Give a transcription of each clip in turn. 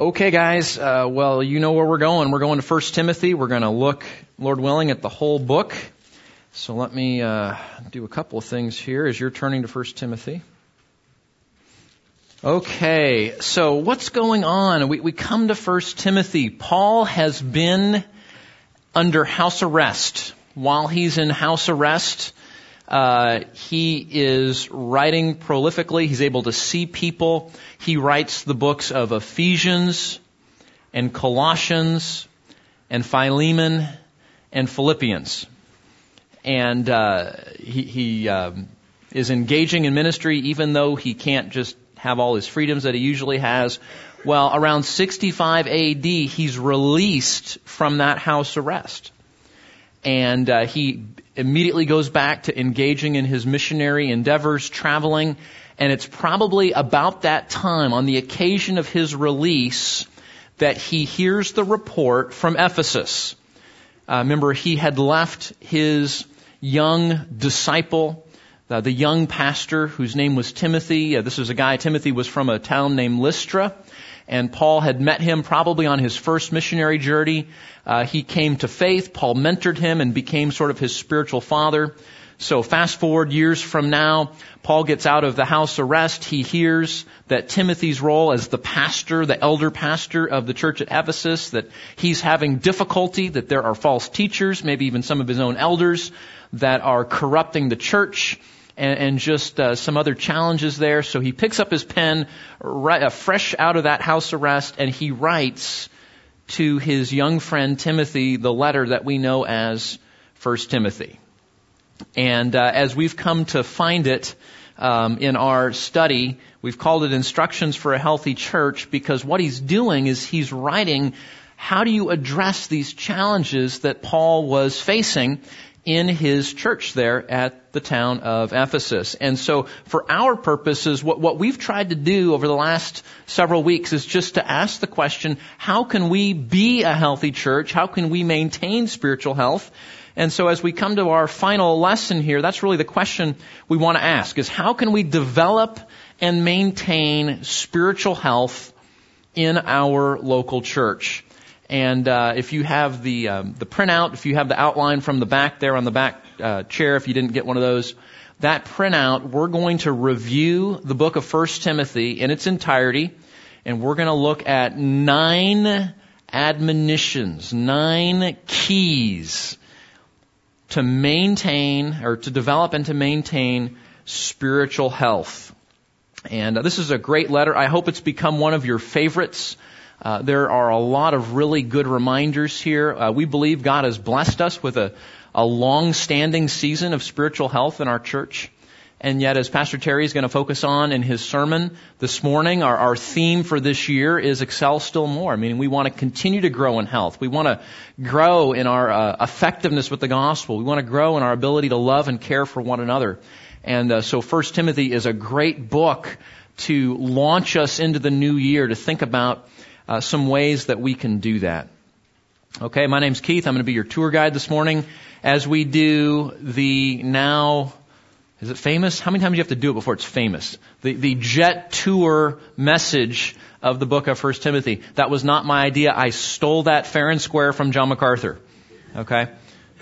Okay, guys. Uh, well, you know where we're going. We're going to First Timothy. We're going to look, Lord willing, at the whole book. So let me uh, do a couple of things here as you're turning to First Timothy. Okay, so what's going on? We, we come to First Timothy. Paul has been under house arrest. While he's in house arrest, uh, he is writing prolifically. He's able to see people. He writes the books of Ephesians and Colossians and Philemon and Philippians. And uh, he, he um, is engaging in ministry even though he can't just have all his freedoms that he usually has. Well, around 65 AD, he's released from that house arrest. And uh, he immediately goes back to engaging in his missionary endeavors, traveling, and it's probably about that time, on the occasion of his release, that he hears the report from Ephesus. Uh, remember, he had left his young disciple, uh, the young pastor whose name was Timothy. Uh, this was a guy, Timothy was from a town named Lystra and Paul had met him probably on his first missionary journey. Uh, he came to faith. Paul mentored him and became sort of his spiritual father. So fast forward years from now, Paul gets out of the house arrest. He hears that Timothy's role as the pastor, the elder pastor of the church at Ephesus, that he's having difficulty, that there are false teachers, maybe even some of his own elders that are corrupting the church and, and just uh, some other challenges there. So he picks up his pen, right, uh, fresh out of that house arrest, and he writes to his young friend Timothy the letter that we know as First Timothy. And uh, as we've come to find it um, in our study, we've called it Instructions for a Healthy Church because what he's doing is he's writing how do you address these challenges that Paul was facing in his church there at the town of Ephesus. And so for our purposes, what, what we've tried to do over the last several weeks is just to ask the question, how can we be a healthy church? How can we maintain spiritual health? And so as we come to our final lesson here, that's really the question we want to ask is how can we develop and maintain spiritual health in our local church? And uh, if you have the um, the printout, if you have the outline from the back there on the back uh, chair, if you didn't get one of those, that printout, we're going to review the book of First Timothy in its entirety, and we're going to look at nine admonitions, nine keys to maintain or to develop and to maintain spiritual health. And uh, this is a great letter. I hope it's become one of your favorites. Uh, there are a lot of really good reminders here. Uh, we believe God has blessed us with a, a long-standing season of spiritual health in our church. And yet, as Pastor Terry is going to focus on in his sermon this morning, our, our theme for this year is excel still more. meaning we want to continue to grow in health. We want to grow in our uh, effectiveness with the gospel. We want to grow in our ability to love and care for one another. And uh, so, First Timothy is a great book to launch us into the new year to think about uh, some ways that we can do that. Okay, my name's Keith. I'm going to be your tour guide this morning as we do the now, is it famous? How many times do you have to do it before it's famous? The, the jet tour message of the book of First Timothy. That was not my idea. I stole that fair and square from John MacArthur. Okay?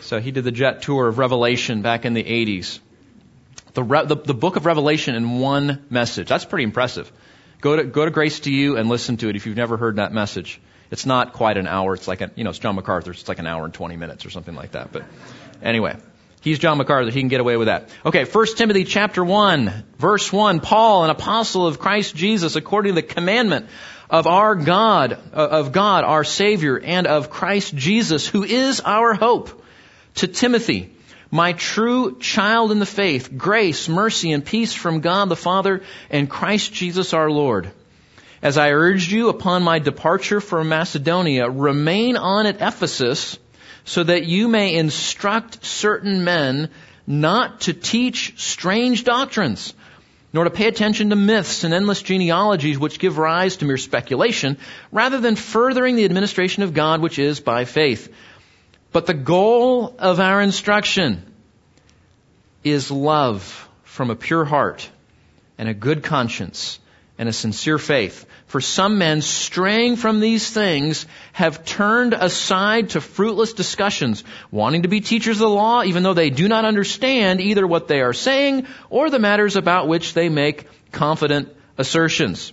So he did the jet tour of Revelation back in the 80s. The, the, the book of Revelation in one message. That's pretty impressive. Go to, go to Grace to You and listen to it if you've never heard that message. It's not quite an hour. It's like, a, you know, it's John MacArthur. It's like an hour and 20 minutes or something like that. But anyway, he's John MacArthur. He can get away with that. Okay, 1 Timothy chapter 1, verse 1. Paul, an apostle of Christ Jesus, according to the commandment of our God, uh, of God, our Savior, and of Christ Jesus, who is our hope, to Timothy, my true child in the faith, grace, mercy, and peace from God the Father and Christ Jesus our Lord. As I urged you upon my departure from Macedonia, remain on at Ephesus so that you may instruct certain men not to teach strange doctrines, nor to pay attention to myths and endless genealogies which give rise to mere speculation, rather than furthering the administration of God which is by faith. But the goal of our instruction is love from a pure heart and a good conscience and a sincere faith. For some men straying from these things have turned aside to fruitless discussions, wanting to be teachers of the law, even though they do not understand either what they are saying or the matters about which they make confident assertions.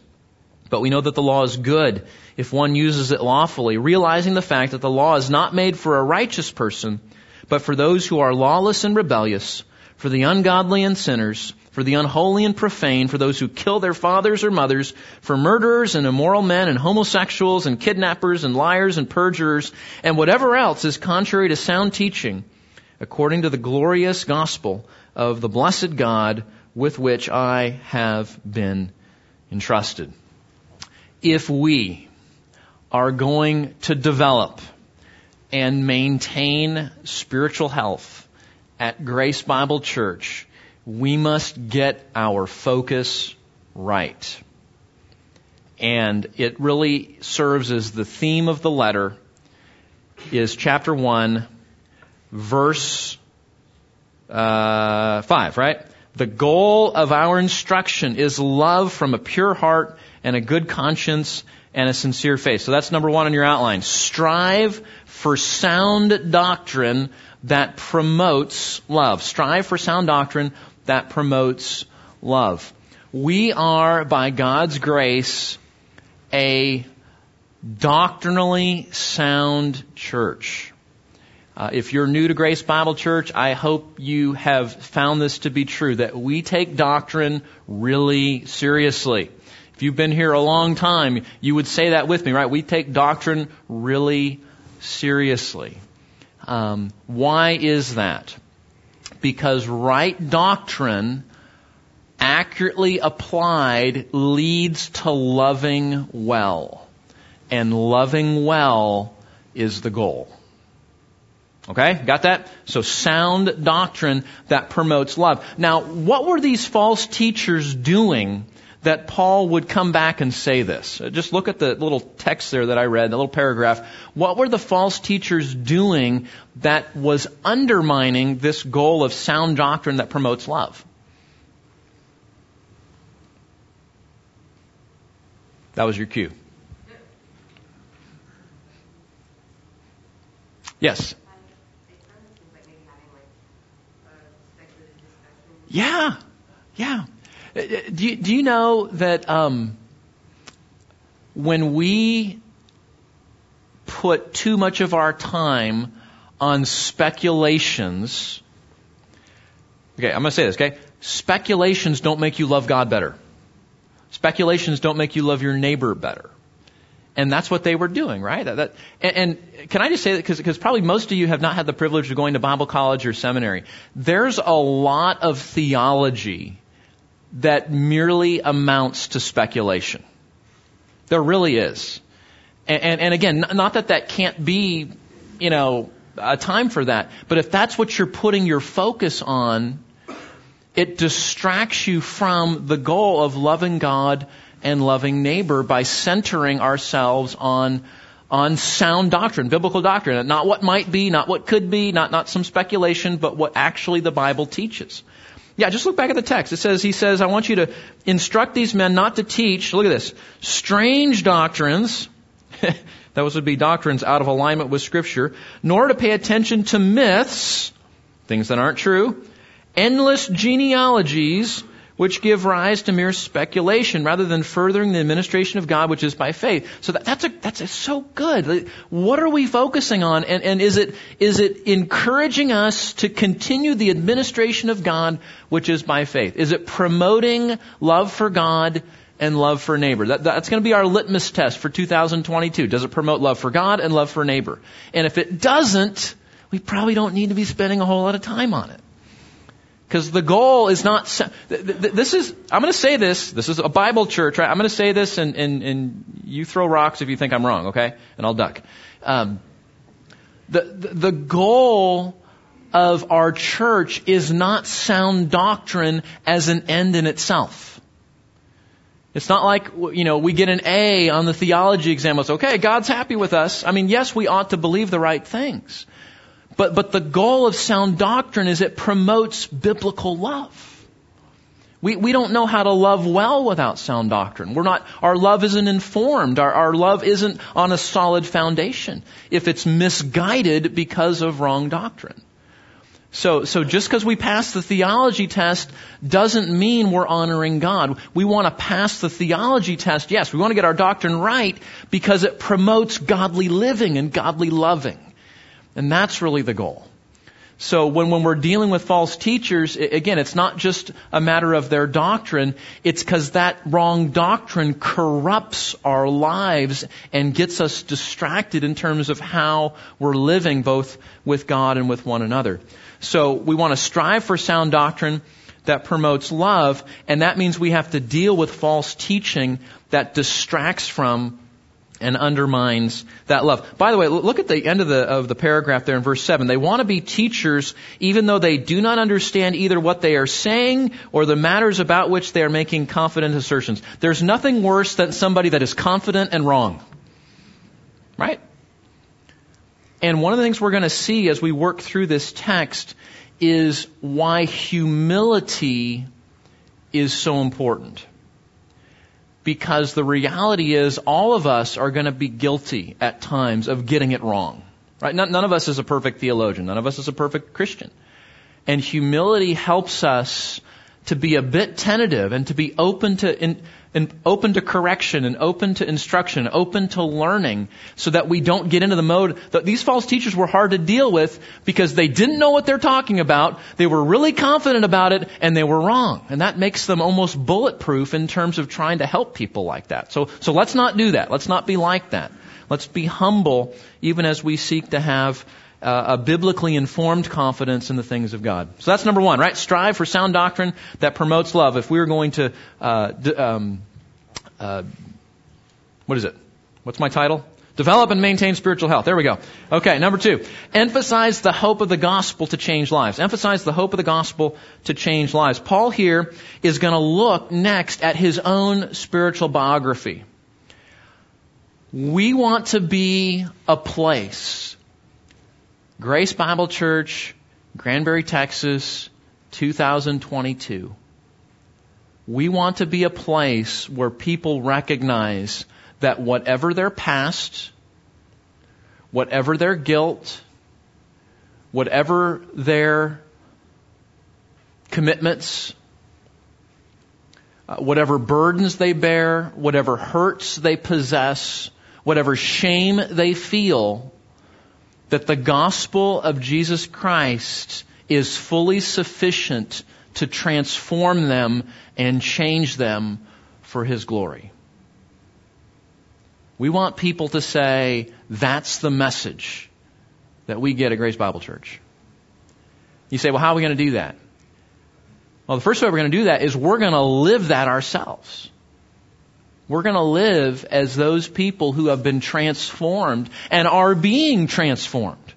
But we know that the law is good if one uses it lawfully, realizing the fact that the law is not made for a righteous person, but for those who are lawless and rebellious, for the ungodly and sinners, for the unholy and profane, for those who kill their fathers or mothers, for murderers and immoral men and homosexuals and kidnappers and liars and perjurers, and whatever else is contrary to sound teaching, according to the glorious gospel of the blessed God with which I have been entrusted. If we are going to develop and maintain spiritual health at Grace Bible Church, we must get our focus right. And it really serves as the theme of the letter is chapter 1, verse uh, 5, right? The goal of our instruction is love from a pure heart and a good conscience and a sincere faith. So that's number one on your outline. Strive for sound doctrine that promotes love. Strive for sound doctrine that promotes love. We are, by God's grace, a doctrinally sound church. Uh, if you're new to Grace Bible Church, I hope you have found this to be true, that we take doctrine really seriously. If you've been here a long time, you would say that with me, right? We take doctrine really seriously. Um, why is that? because right doctrine accurately applied leads to loving well. And loving well is the goal. Okay, got that? So sound doctrine that promotes love. Now, what were these false teachers doing that Paul would come back and say this. Uh, just look at the little text there that I read, the little paragraph. What were the false teachers doing that was undermining this goal of sound doctrine that promotes love? That was your cue. Yes. Yeah, yeah. Do you, do you know that um, when we put too much of our time on speculations, okay, I'm going to say this, okay? Speculations don't make you love God better. Speculations don't make you love your neighbor better. And that's what they were doing, right? That, that, and, and, can I just say that because probably most of you have not had the privilege of going to Bible college or seminary. There's a lot of theology that merely amounts to speculation. There really is. And, and, and, again, not that that can't be, you know, a time for that, but if that's what you're putting your focus on, it distracts you from the goal of loving God and loving neighbor by centering ourselves on on sound doctrine, biblical doctrine, not what might be, not what could be, not not some speculation, but what actually the Bible teaches. Yeah, just look back at the text. It says, he says, I want you to instruct these men not to teach, look at this, strange doctrines. Those would be doctrines out of alignment with scripture, nor to pay attention to myths, things that aren't true, endless genealogies, which give rise to mere speculation rather than furthering the administration of God, which is by faith. So that, that's a, that's a, so good. What are we focusing on? And, and is it, is it encouraging us to continue the administration of God, which is by faith? Is it promoting love for God and love for neighbor? That, that's going to be our litmus test for 2022. Does it promote love for God and love for neighbor? And if it doesn't, we probably don't need to be spending a whole lot of time on it. Because the goal is not, this is, I'm going to say this, this is a Bible church, right? I'm going to say this and, and, and you throw rocks if you think I'm wrong, okay? And I'll duck. Um, the, the, goal of our church is not sound doctrine as an end in itself. It's not like, you know, we get an A on the theology exam. It's okay, God's happy with us. I mean, yes, we ought to believe the right things. But, but the goal of sound doctrine is it promotes biblical love. We, we don't know how to love well without sound doctrine. We're not, our love isn't informed. Our, our love isn't on a solid foundation if it's misguided because of wrong doctrine. So, so just because we pass the theology test doesn't mean we're honoring God. We want to pass the theology test, yes, we want to get our doctrine right because it promotes godly living and godly loving. And that's really the goal. So when, when we're dealing with false teachers, again, it's not just a matter of their doctrine, it's because that wrong doctrine corrupts our lives and gets us distracted in terms of how we're living both with God and with one another. So we want to strive for sound doctrine that promotes love, and that means we have to deal with false teaching that distracts from and undermines that love. By the way, look at the end of the, of the paragraph there in verse 7. They want to be teachers even though they do not understand either what they are saying or the matters about which they are making confident assertions. There's nothing worse than somebody that is confident and wrong. Right? And one of the things we're going to see as we work through this text is why humility is so important. Because the reality is all of us are going to be guilty at times of getting it wrong. Right? None, of us is a perfect theologian. None of us is a perfect Christian. And humility helps us to be a bit tentative and to be open to in, and open to correction and open to instruction, open to learning so that we don't get into the mode that these false teachers were hard to deal with because they didn't know what they're talking about. They were really confident about it and they were wrong. And that makes them almost bulletproof in terms of trying to help people like that. So, so let's not do that. Let's not be like that. Let's be humble even as we seek to have uh, a biblically informed confidence in the things of God. So that's number one, right? Strive for sound doctrine that promotes love. If we are going to, uh, d- um, uh, what is it? What's my title? Develop and maintain spiritual health. There we go. Okay, number two. Emphasize the hope of the gospel to change lives. Emphasize the hope of the gospel to change lives. Paul here is going to look next at his own spiritual biography. We want to be a place Grace Bible Church, Granbury, Texas, 2022. We want to be a place where people recognize that whatever their past, whatever their guilt, whatever their commitments, uh, whatever burdens they bear, whatever hurts they possess, whatever shame they feel, that the gospel of Jesus Christ is fully sufficient to transform them and change them for His glory. We want people to say, that's the message that we get at Grace Bible Church. You say, well, how are we going to do that? Well, the first way we're going to do that is we're going to live that ourselves. We're going to live as those people who have been transformed and are being transformed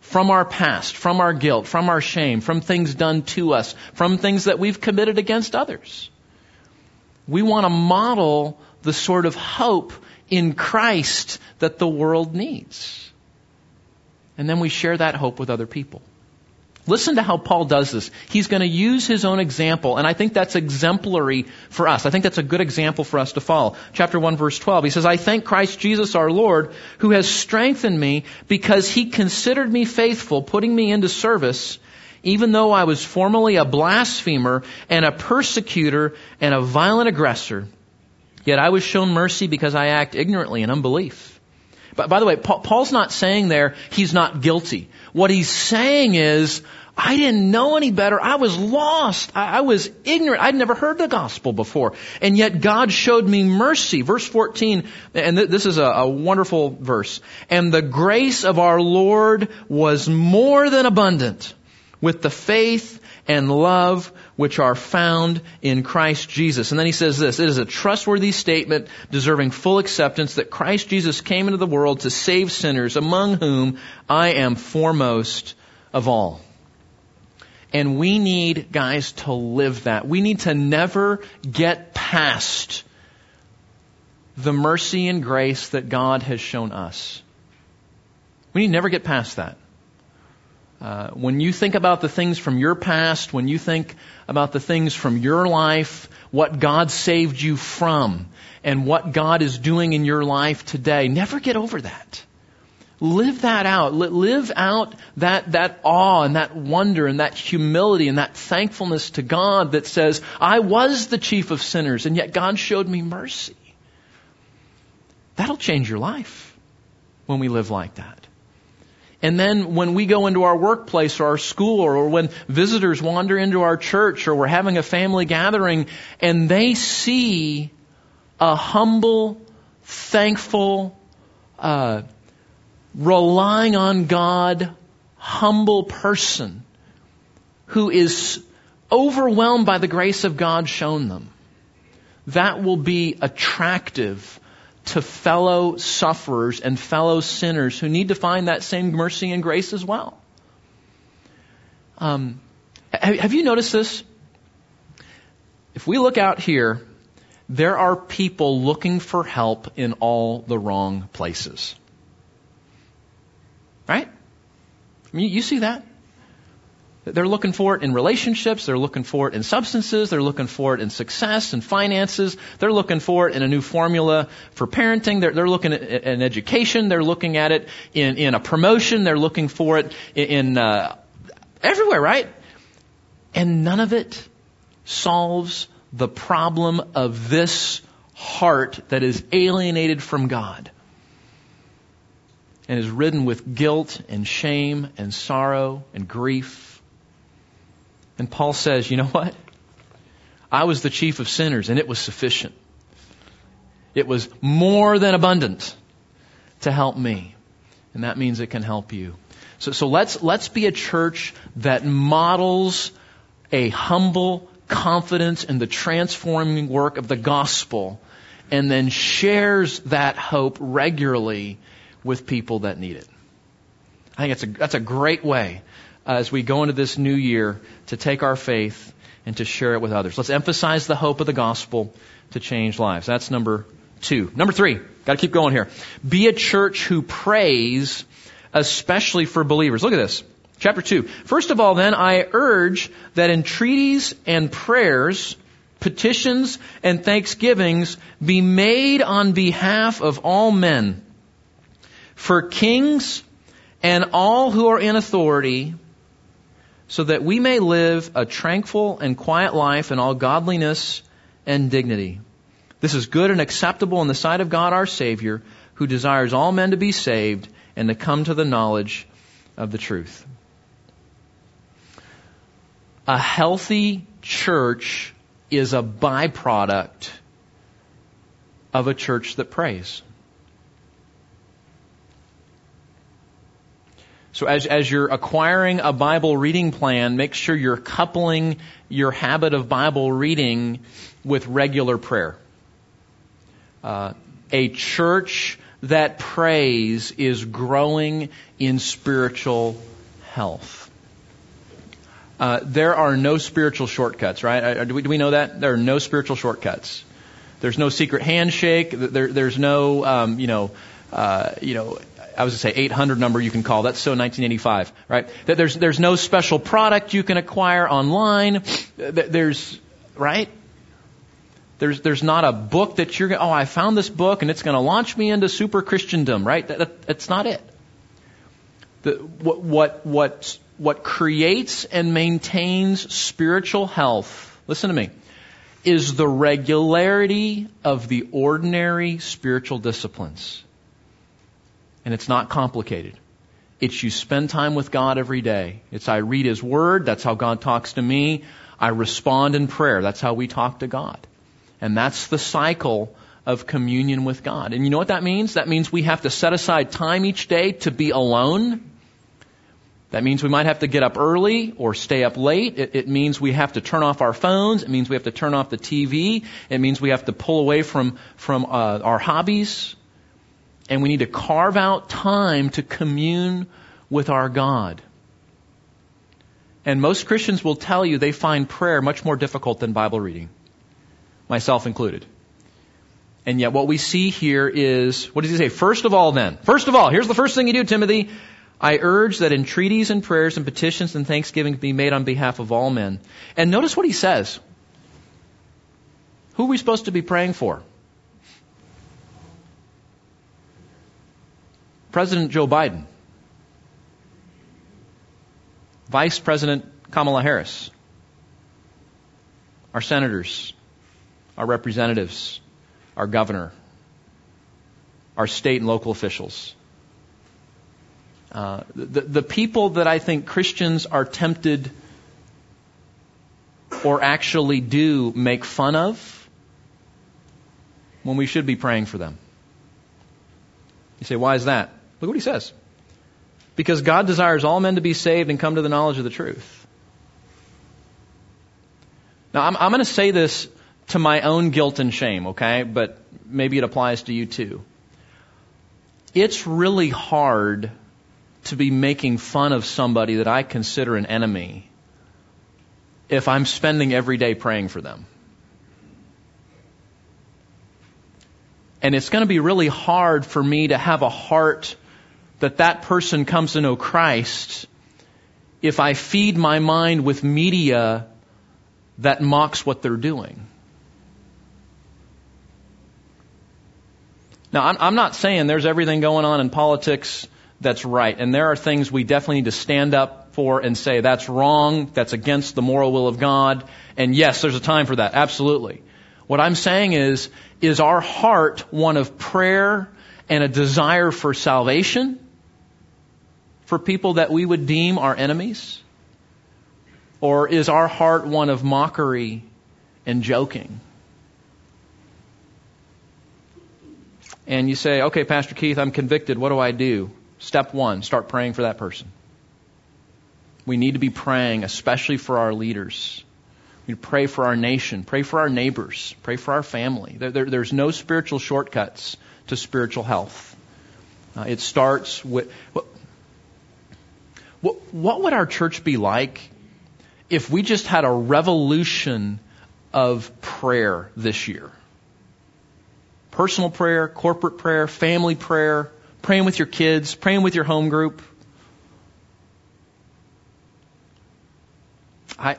from our past, from our guilt, from our shame, from things done to us, from things that we've committed against others. We want to model the sort of hope in Christ that the world needs. And then we share that hope with other people. Listen to how Paul does this. He's going to use his own example, and I think that's exemplary for us. I think that's a good example for us to follow. Chapter 1 verse 12, he says, I thank Christ Jesus our Lord, who has strengthened me because he considered me faithful, putting me into service, even though I was formerly a blasphemer and a persecutor and a violent aggressor. Yet I was shown mercy because I act ignorantly in unbelief. But by the way, Paul's not saying there he's not guilty. What he's saying is, I didn't know any better. I was lost. I, was ignorant. I'd never heard the gospel before. And yet God showed me mercy. Verse 14, and th- this is a, a wonderful verse. And the grace of our Lord was more than abundant with the faith and love which are found in Christ Jesus. And then he says this, it is a trustworthy statement deserving full acceptance that Christ Jesus came into the world to save sinners, among whom I am foremost of all. And we need, guys, to live that. We need to never get past the mercy and grace that God has shown us. We need to never get past that. Uh, when you think about the things from your past, when you think about the things from your life, what God saved you from, and what God is doing in your life today, never get over that. Live that out. Live out that, that awe and that wonder and that humility and that thankfulness to God that says, I was the chief of sinners and yet God showed me mercy. That'll change your life when we live like that. And then when we go into our workplace or our school or when visitors wander into our church or we're having a family gathering and they see a humble, thankful, uh, relying on God, humble person who is overwhelmed by the grace of God shown them, that will be attractive to fellow sufferers and fellow sinners who need to find that same mercy and grace as well. Um, have you noticed this? If we look out here, there are people looking for help in all the wrong places. Right? I mean, you see that? They're looking for it in relationships. They're looking for it in substances. They're looking for it in success and finances. They're looking for it in a new formula for parenting. They're, they're looking at in education. They're looking at it in, in a promotion. They're looking for it in, in uh, everywhere, right? And none of it solves the problem of this heart that is alienated from God and is ridden with guilt and shame and sorrow and grief and Paul says, you know what? I was the chief of sinners and it was sufficient. It was more than abundant to help me. And that means it can help you. So, so let's, let's be a church that models a humble confidence in the transforming work of the gospel and then shares that hope regularly with people that need it. I think that's a, that's a great way uh, as we go into this new year to take our faith and to share it with others. Let's emphasize the hope of the gospel to change lives. That's number two. Number three, got to keep going here. Be a church who prays, especially for believers. Look at this. Chapter 2. First of all, then, I urge that entreaties and prayers, petitions and thanksgivings be made on behalf of all men, for kings and all who are in authority, so that we may live a tranquil and quiet life in all godliness and dignity. This is good and acceptable in the sight of God our Savior, who desires all men to be saved and to come to the knowledge of the truth. A healthy church is a byproduct of a church that prays. So as, as you're acquiring a Bible reading plan, make sure you're coupling your habit of Bible reading with regular prayer. Uh, a church that prays is growing in spiritual health. Uh, there are no spiritual shortcuts, right? Uh, do we, do we, know that? There are no spiritual shortcuts. There's no secret handshake. There, there's no, um, you know, uh, you know, I was going to say 800 number you can call. That's so 1985, right? That there's, there's no special product you can acquire online. There's, right? There's, there's not a book that you're going, oh, I found this book and it's going to launch me into super Christendom, right? That, that, that's not it. The, what, what, what, what creates and maintains spiritual health, listen to me, is the regularity of the ordinary spiritual disciplines. And it's not complicated. It's you spend time with God every day. It's I read His Word. That's how God talks to me. I respond in prayer. That's how we talk to God. And that's the cycle of communion with God. And you know what that means? That means we have to set aside time each day to be alone. That means we might have to get up early or stay up late. It, it, means we have to turn off our phones. It means we have to turn off the TV. It means we have to pull away from, from uh, our hobbies and we need to carve out time to commune with our God. And most Christians will tell you they find prayer much more difficult than Bible reading, myself included. And yet what we see here is, what does he say? First of all then, first of all, here's the first thing you do, Timothy. I urge that entreaties and prayers and petitions and thanksgiving be made on behalf of all men. And notice what he says. Who are we supposed to be praying for? President Joe Biden. Vice President Kamala Harris. Our senators. Our representatives. Our governor. Our state and local officials uh, the, the people that I think Christians are tempted or actually do make fun of when we should be praying for them. You say, why is that? Look what he says. Because God desires all men to be saved and come to the knowledge of the truth. Now, I'm, I'm going to say this to my own guilt and shame, okay? But maybe it applies to you too. It's really hard to be making fun of somebody that I consider an enemy if I'm spending every day praying for them. And it's going to be really hard for me to have a heart that that person comes to know Christ if I feed my mind with media that mocks what they're doing. Now, I'm, I'm not saying there's everything going on in politics that's right. And there are things we definitely need to stand up for and say that's wrong, that's against the moral will of God. And yes, there's a time for that. Absolutely. What I'm saying is, is our heart one of prayer and a desire for salvation for people that we would deem our enemies? Or is our heart one of mockery and joking? And you say, okay, Pastor Keith, I'm convicted. What do I do? Step one, start praying for that person. We need to be praying, especially for our leaders. We pray for our nation, pray for our neighbors, pray for our family. There, there, there's no spiritual shortcuts to spiritual health. Uh, it starts with what, what, would our church be like if we just had a revolution of prayer this year? Personal prayer, corporate prayer, family prayer, praying with your kids, praying with your home group. I,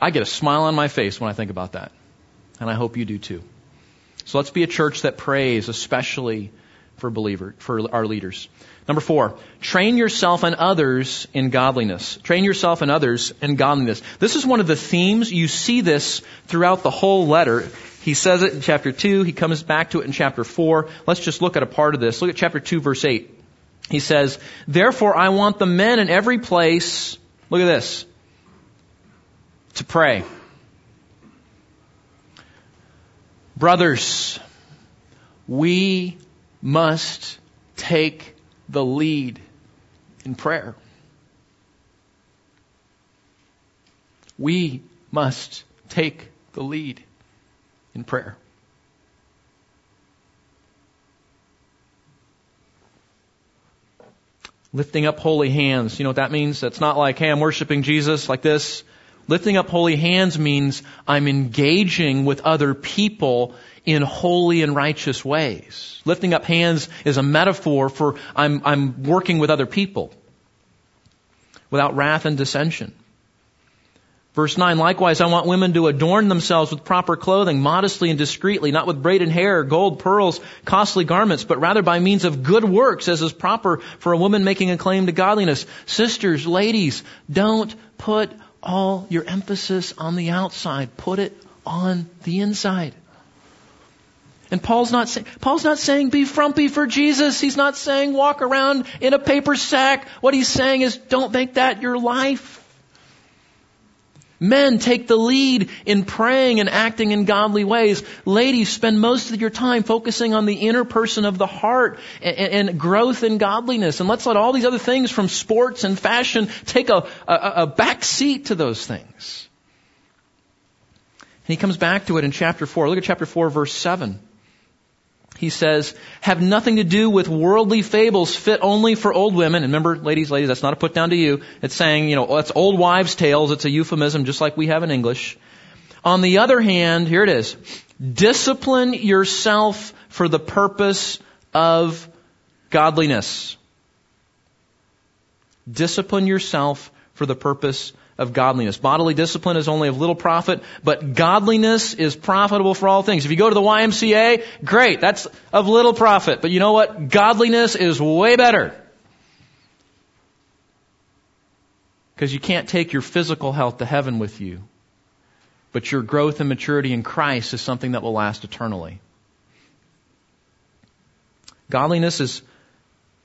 I get a smile on my face when I think about that. And I hope you do too. So let's be a church that prays, especially for believer, for our leaders. Number four, train yourself and others in godliness. Train yourself and others in godliness. This is one of the themes. You see this throughout the whole letter. He says it in chapter 2. He comes back to it in chapter 4. Let's just look at a part of this. Look at chapter 2 verse 8. He says, Therefore I want the men in every place, look at this, to pray. Brothers, we must take the lead in prayer. We must take the lead in prayer. Lifting up holy hands. You know what that means? That's not like, hey, I'm worshiping Jesus like this. Lifting up holy hands means I'm engaging with other people in holy and righteous ways. Lifting up hands is a metaphor for I'm, I'm working with other people without wrath and dissension. Verse 9, likewise, I want women to adorn themselves with proper clothing, modestly and discreetly, not with braided hair, gold, pearls, costly garments, but rather by means of good works, as is proper for a woman making a claim to godliness. Sisters, ladies, don't put all your emphasis on the outside. Put it on the inside. And Paul's not saying, Paul's not saying be frumpy for Jesus. He's not saying walk around in a paper sack. What he's saying is don't make that your life. Men take the lead in praying and acting in godly ways. Ladies spend most of your time focusing on the inner person of the heart and, and growth in godliness. And let's let all these other things from sports and fashion take a, a, a back seat to those things. And he comes back to it in chapter 4. Look at chapter 4 verse 7 he says, have nothing to do with worldly fables fit only for old women. And remember, ladies, ladies, that's not a put down to you. It's saying, you know, it's old wives' tales. It's a euphemism just like we have in English. On the other hand, here it is. Discipline yourself for the purpose of godliness. Discipline yourself for the purpose of godliness. Bodily discipline is only of little profit, but godliness is profitable for all things. If you go to the YMCA, great, that's of little profit. But you know what? Godliness is way better. Because you can't take your physical health to heaven with you. But your growth and maturity in Christ is something that will last eternally. Godliness is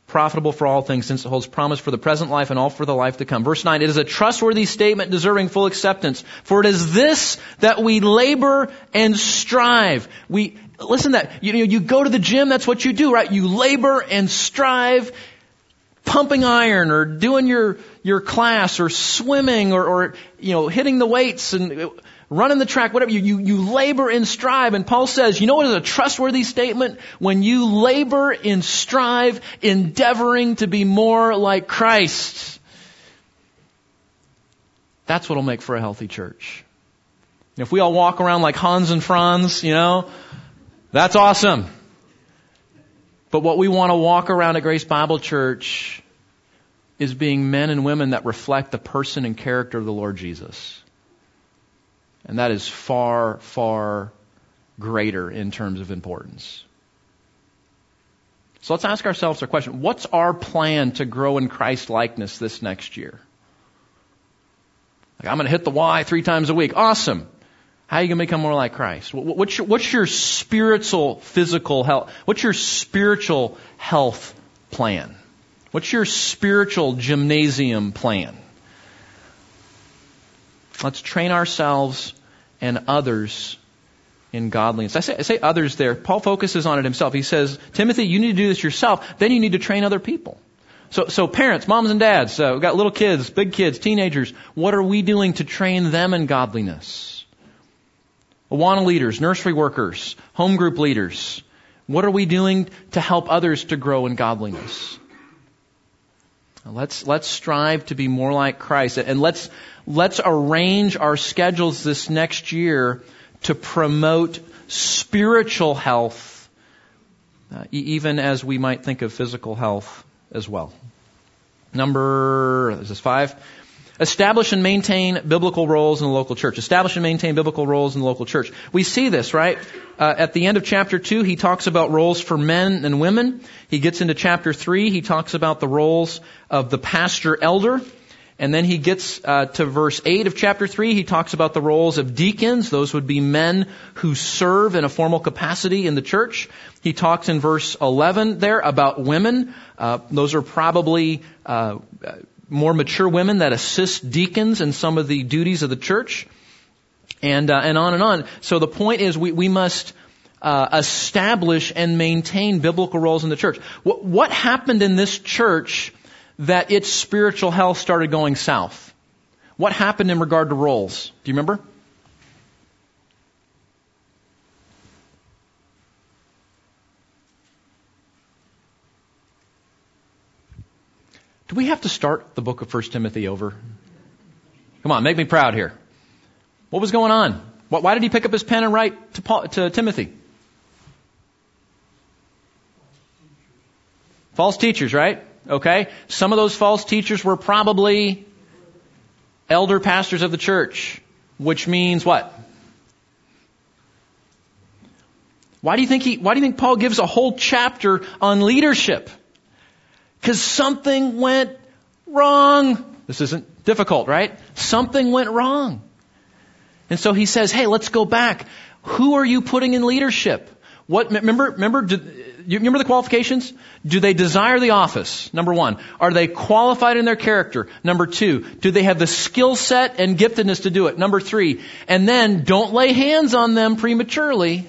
profitable for all things since it holds promise for the present life and all for the life to come. Verse 9, it is a trustworthy statement deserving full acceptance. For it is this that we labor and strive. We, listen that. You, know, you go to the gym, that's what you do, right? You labor and strive, pumping iron or doing your, your class or swimming or, or, you know, hitting the weights and running the track, whatever, you, you, you labor and strive. And Paul says, you know what is a trustworthy statement? When you labor and strive, endeavoring to be more like Christ. That's what'll make for a healthy church. If we all walk around like Hans and Franz, you know, that's awesome. But what we want to walk around at Grace Bible Church is being men and women that reflect the person and character of the Lord Jesus. And that is far, far greater in terms of importance. So let's ask ourselves a question. What's our plan to grow in Christ likeness this next year? Like, I'm going to hit the Y three times a week. Awesome. How are you going to become more like Christ? What's your, what's your spiritual, physical health? What's your spiritual health plan? What's your spiritual gymnasium plan? Let's train ourselves and others in godliness. I say, I say others there. Paul focuses on it himself. He says, Timothy, you need to do this yourself. Then you need to train other people. So, so parents, moms and dads, uh, we've got little kids, big kids, teenagers. What are we doing to train them in godliness? Awana leaders, nursery workers, home group leaders. What are we doing to help others to grow in godliness? Let's, let's strive to be more like Christ and let's, let's arrange our schedules this next year to promote spiritual health, uh, even as we might think of physical health as well. Number, is this five? Establish and maintain biblical roles in the local church. Establish and maintain biblical roles in the local church. We see this, right? Uh, at the end of chapter 2, he talks about roles for men and women. He gets into chapter 3, he talks about the roles of the pastor elder. And then he gets uh, to verse 8 of chapter 3. He talks about the roles of deacons. Those would be men who serve in a formal capacity in the church. He talks in verse 11 there about women. Uh, those are probably uh, more mature women that assist deacons in some of the duties of the church, and uh, and on and on. So the point is, we we must uh, establish and maintain biblical roles in the church. What, what happened in this church that its spiritual health started going south? What happened in regard to roles? Do you remember? Do we have to start the book of 1 Timothy over? Come on, make me proud here. What was going on? Why did he pick up his pen and write to, Paul, to Timothy? False teachers, right? Okay. Some of those false teachers were probably elder pastors of the church, which means what? Why do you think he, why do you think Paul gives a whole chapter on leadership? Because something went wrong. This isn't difficult, right? Something went wrong. And so he says, hey, let's go back. Who are you putting in leadership? What, remember, remember, you remember the qualifications? Do they desire the office? Number one. Are they qualified in their character? Number two. Do they have the skill set and giftedness to do it? Number three. And then don't lay hands on them prematurely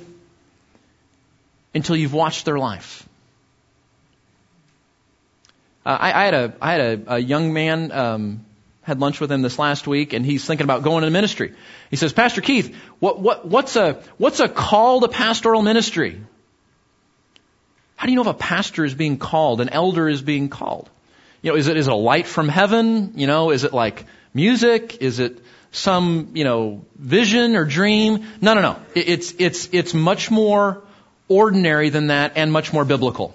until you've watched their life. Uh, I, I, had a I had a, a young man um, had lunch with him this last week, and he's thinking about going into ministry. He says, Pastor Keith, what what what's a what's a call to pastoral ministry? How do you know if a pastor is being called, an elder is being called? You know, is it is it a light from heaven? You know, is it like music? Is it some you know vision or dream? No, no, no. It's it's it's much more ordinary than that and much more biblical.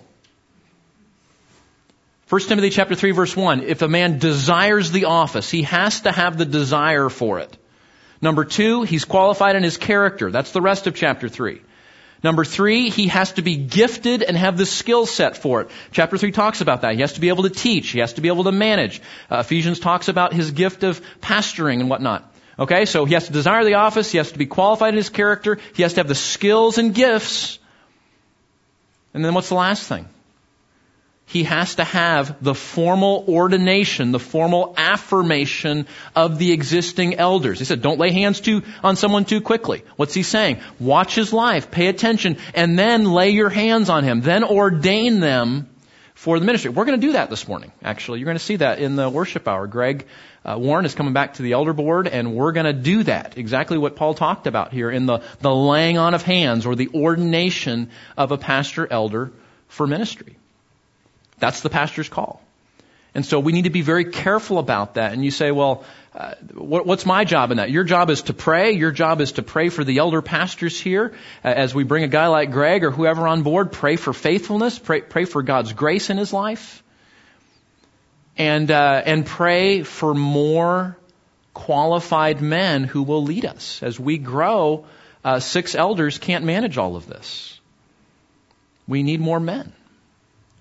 1 Timothy chapter 3 verse 1, if a man desires the office, he has to have the desire for it. Number two, he's qualified in his character. That's the rest of chapter 3. Number three, he has to be gifted and have the skill set for it. Chapter three talks about that. He has to be able to teach. He has to be able to manage. Uh, Ephesians talks about his gift of pastoring and whatnot. Okay, so he has to desire the office. He has to be qualified in his character. He has to have the skills and gifts. And then what's the last thing? He has to have the formal ordination, the formal affirmation of the existing elders. He said, don't lay hands too, on someone too quickly. What's he saying? Watch his life, pay attention, and then lay your hands on him. Then ordain them for the ministry. We're going to do that this morning, actually. You're going to see that in the worship hour. Greg uh, Warren is coming back to the elder board, and we're going to do that. Exactly what Paul talked about here in the, the laying on of hands or the ordination of a pastor elder for ministry. That's the pastor's call. And so we need to be very careful about that. And you say, well, uh, what, what's my job in that? Your job is to pray. Your job is to pray for the elder pastors here. Uh, as we bring a guy like Greg or whoever on board, pray for faithfulness, pray, pray for God's grace in his life, and uh, and pray for more qualified men who will lead us as we grow. Uh, six elders can't manage all of this. We need more men.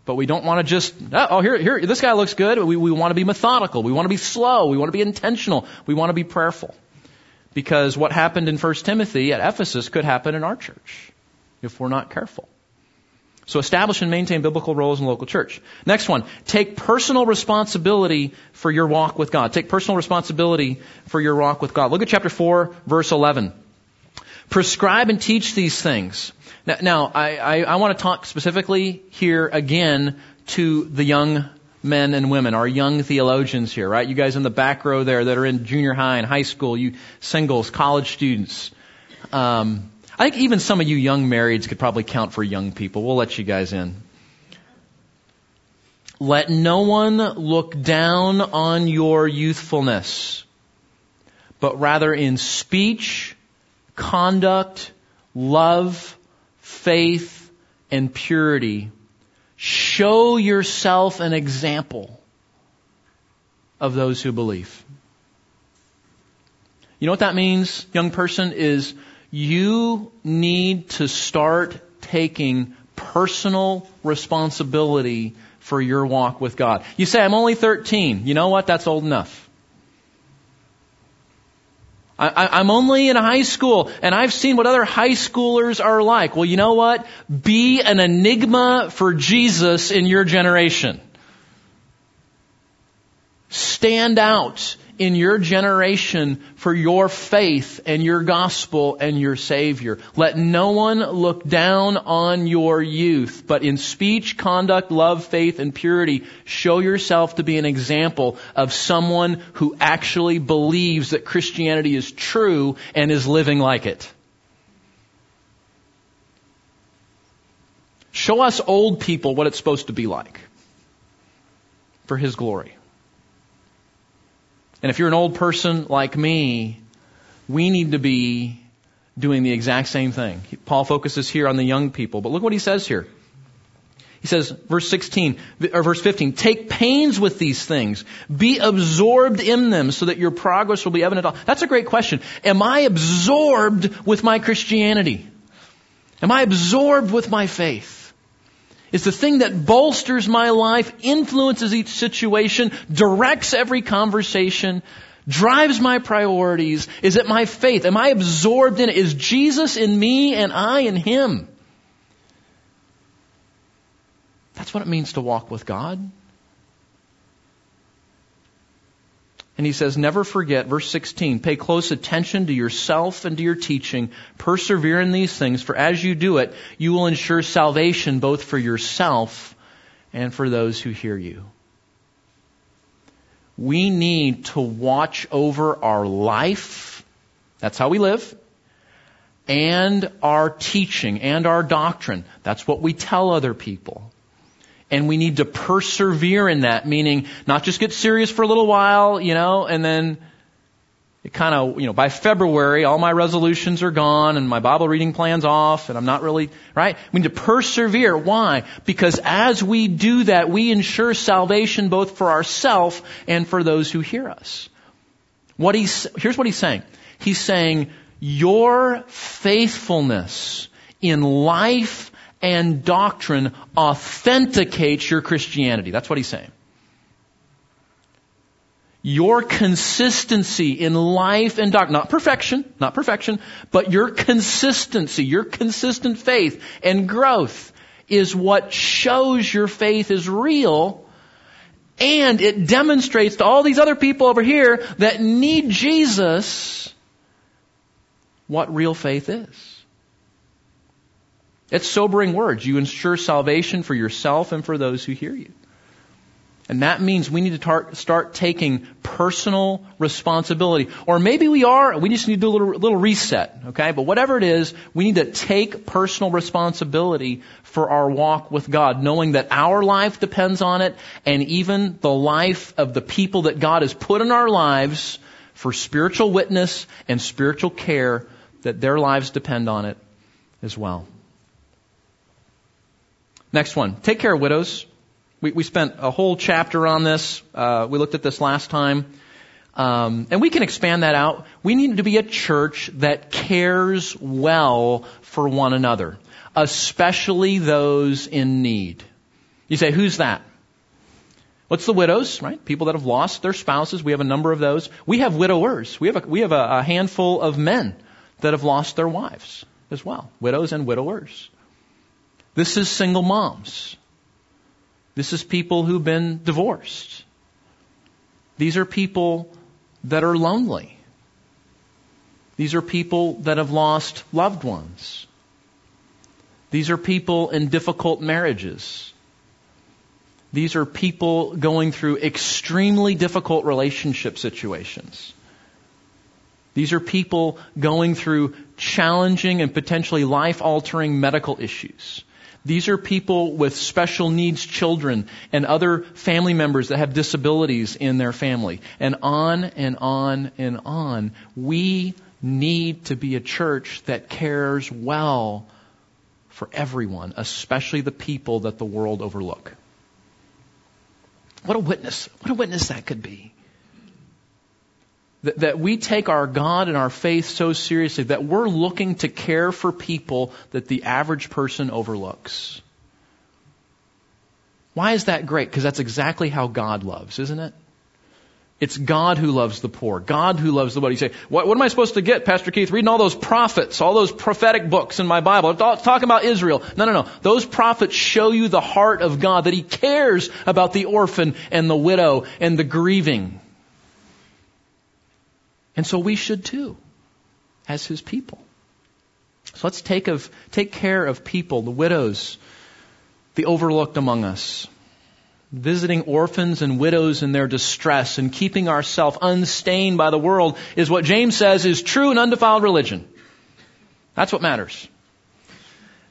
But we don't want to just, oh, here, here, this guy looks good. We, we want to be methodical. We want to be slow. We want to be intentional. We want to be prayerful. Because what happened in 1 Timothy at Ephesus could happen in our church if we're not careful. So establish and maintain biblical roles in the local church. Next one, take personal responsibility for your walk with God. Take personal responsibility for your walk with God. Look at chapter 4, verse 11. Prescribe and teach these things. Now, now I, I, I want to talk specifically here again to the young men and women, our young theologians here, right? You guys in the back row there that are in junior high and high school, you singles, college students. Um, I think even some of you young marrieds could probably count for young people. We'll let you guys in. Let no one look down on your youthfulness, but rather in speech, conduct, love, faith, and purity. Show yourself an example of those who believe. You know what that means, young person, is you need to start taking personal responsibility for your walk with God. You say, I'm only 13. You know what? That's old enough. I, am only in high school and I've seen what other high schoolers are like. Well, you know what? Be an enigma for Jesus in your generation. Stand out in your generation for your faith and your gospel and your Savior. Let no one look down on your youth, but in speech, conduct, love, faith, and purity, show yourself to be an example of someone who actually believes that Christianity is true and is living like it. Show us old people what it's supposed to be like for His glory. And if you're an old person like me, we need to be doing the exact same thing. Paul focuses here on the young people, but look what he says here. He says, verse 16, or verse 15, take pains with these things. Be absorbed in them so that your progress will be evident. That's a great question. Am I absorbed with my Christianity? Am I absorbed with my faith? Is the thing that bolsters my life, influences each situation, directs every conversation, drives my priorities? Is it my faith? Am I absorbed in it? Is Jesus in me and I in Him? That's what it means to walk with God. And he says, never forget, verse 16, pay close attention to yourself and to your teaching. Persevere in these things, for as you do it, you will ensure salvation both for yourself and for those who hear you. We need to watch over our life. That's how we live. And our teaching and our doctrine. That's what we tell other people and we need to persevere in that, meaning not just get serious for a little while, you know, and then it kind of, you know, by February, all my resolutions are gone and my Bible reading plan's off and I'm not really, right? We need to persevere. Why? Because as we do that, we ensure salvation both for ourselves and for those who hear us. What he's, here's what he's saying. He's saying, your faithfulness in life and doctrine authenticates your Christianity. That's what he's saying. Your consistency in life and doctrine, not perfection, not perfection, but your consistency, your consistent faith and growth is what shows your faith is real and it demonstrates to all these other people over here that need Jesus what real faith is. It's sobering words. You ensure salvation for yourself and for those who hear you. And that means we need to tar- start taking personal responsibility. Or maybe we are, we just need to do a little, little reset, okay? But whatever it is, we need to take personal responsibility for our walk with God, knowing that our life depends on it, and even the life of the people that God has put in our lives for spiritual witness and spiritual care, that their lives depend on it as well. Next one. Take care of widows. We, we spent a whole chapter on this. Uh, we looked at this last time. Um, and we can expand that out. We need to be a church that cares well for one another, especially those in need. You say, who's that? What's the widows, right? People that have lost their spouses. We have a number of those. We have widowers. We have a, we have a, a handful of men that have lost their wives as well. Widows and widowers. This is single moms. This is people who've been divorced. These are people that are lonely. These are people that have lost loved ones. These are people in difficult marriages. These are people going through extremely difficult relationship situations. These are people going through challenging and potentially life altering medical issues. These are people with special needs children and other family members that have disabilities in their family. And on and on and on. We need to be a church that cares well for everyone, especially the people that the world overlook. What a witness, what a witness that could be. That, that we take our God and our faith so seriously that we're looking to care for people that the average person overlooks. Why is that great? Because that's exactly how God loves, isn't it? It's God who loves the poor. God who loves the what? You say, what, what, am I supposed to get, Pastor Keith? Reading all those prophets, all those prophetic books in my Bible. Talking about Israel. No, no, no. Those prophets show you the heart of God, that He cares about the orphan and the widow and the grieving. And so we should too, as his people. So let's take of, take care of people, the widows, the overlooked among us. Visiting orphans and widows in their distress and keeping ourselves unstained by the world is what James says is true and undefiled religion. That's what matters.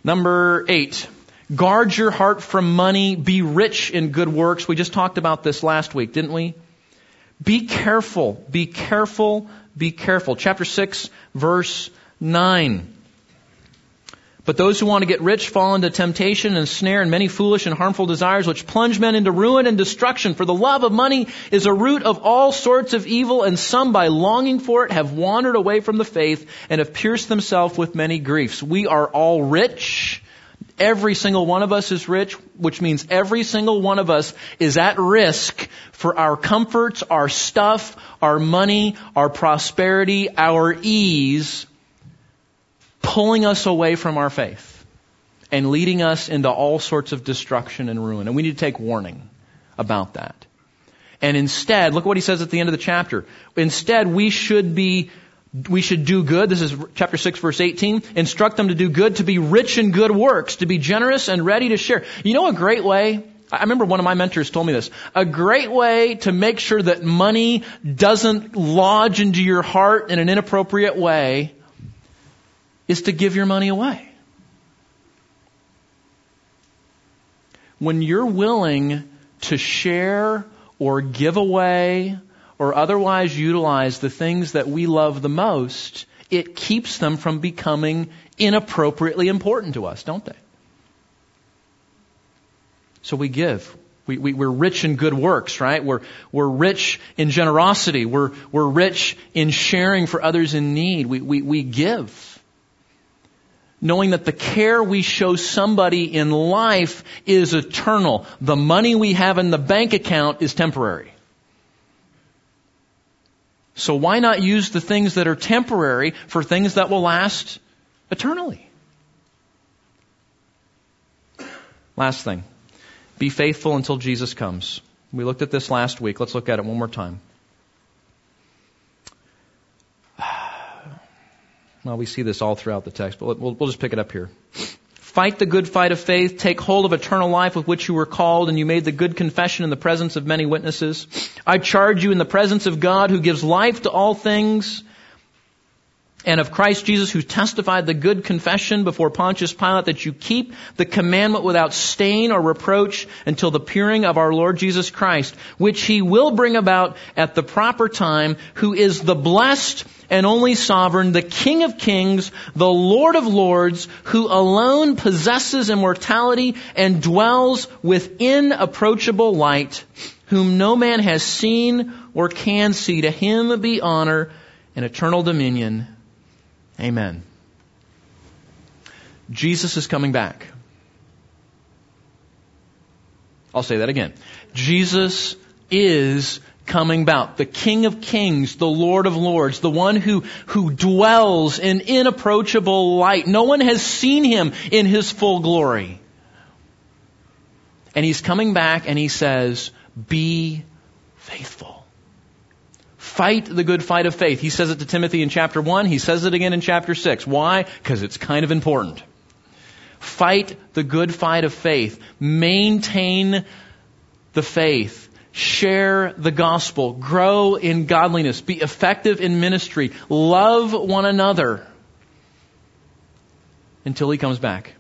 Number eight. Guard your heart from money. Be rich in good works. We just talked about this last week, didn't we? Be careful, be careful, be careful. Chapter 6, verse 9. But those who want to get rich fall into temptation and snare and many foolish and harmful desires which plunge men into ruin and destruction. For the love of money is a root of all sorts of evil and some by longing for it have wandered away from the faith and have pierced themselves with many griefs. We are all rich Every single one of us is rich, which means every single one of us is at risk for our comforts, our stuff, our money, our prosperity, our ease, pulling us away from our faith and leading us into all sorts of destruction and ruin. And we need to take warning about that. And instead, look what he says at the end of the chapter. Instead, we should be we should do good. This is chapter 6 verse 18. Instruct them to do good, to be rich in good works, to be generous and ready to share. You know a great way? I remember one of my mentors told me this. A great way to make sure that money doesn't lodge into your heart in an inappropriate way is to give your money away. When you're willing to share or give away or otherwise utilize the things that we love the most, it keeps them from becoming inappropriately important to us, don't they? So we give. We, we, we're rich in good works, right? We're, we're rich in generosity. We're, we're rich in sharing for others in need. We, we, we give. Knowing that the care we show somebody in life is eternal. The money we have in the bank account is temporary. So why not use the things that are temporary for things that will last eternally? Last thing. Be faithful until Jesus comes. We looked at this last week. Let's look at it one more time. Well, we see this all throughout the text, but we'll, we'll just pick it up here. Fight the good fight of faith. Take hold of eternal life with which you were called and you made the good confession in the presence of many witnesses. I charge you in the presence of God who gives life to all things and of Christ Jesus who testified the good confession before Pontius Pilate that you keep the commandment without stain or reproach until the appearing of our Lord Jesus Christ, which he will bring about at the proper time, who is the blessed and only sovereign, the King of kings, the Lord of lords, who alone possesses immortality and dwells within approachable light, whom no man has seen or can see. To him be honor and eternal dominion Amen. Jesus is coming back. I'll say that again. Jesus is coming back. The King of Kings, the Lord of Lords, the one who, who dwells in inapproachable light. No one has seen him in his full glory. And he's coming back and he says, be faithful. Fight the good fight of faith. He says it to Timothy in chapter 1. He says it again in chapter 6. Why? Because it's kind of important. Fight the good fight of faith. Maintain the faith. Share the gospel. Grow in godliness. Be effective in ministry. Love one another until he comes back.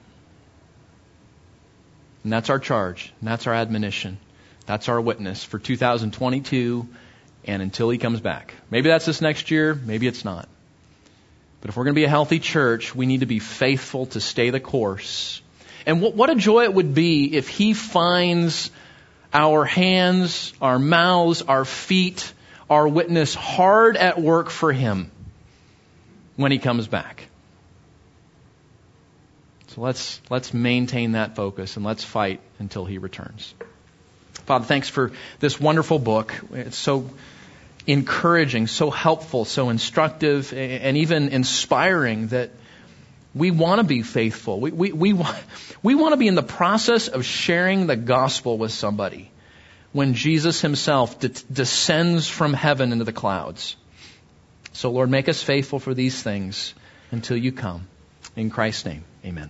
And that's our charge. And that's our admonition. That's our witness for 2022 and until he comes back. Maybe that's this next year, maybe it's not. But if we're going to be a healthy church, we need to be faithful to stay the course. And what, what a joy it would be if he finds our hands, our mouths, our feet, our witness hard at work for him when he comes back. So let's, let's maintain that focus and let's fight until he returns. Father, thanks for this wonderful book. It's so encouraging, so helpful, so instructive, and even inspiring that we want to be faithful. We, we, we, want, we want to be in the process of sharing the gospel with somebody when Jesus himself de- descends from heaven into the clouds. So, Lord, make us faithful for these things until you come. In Christ's name, amen.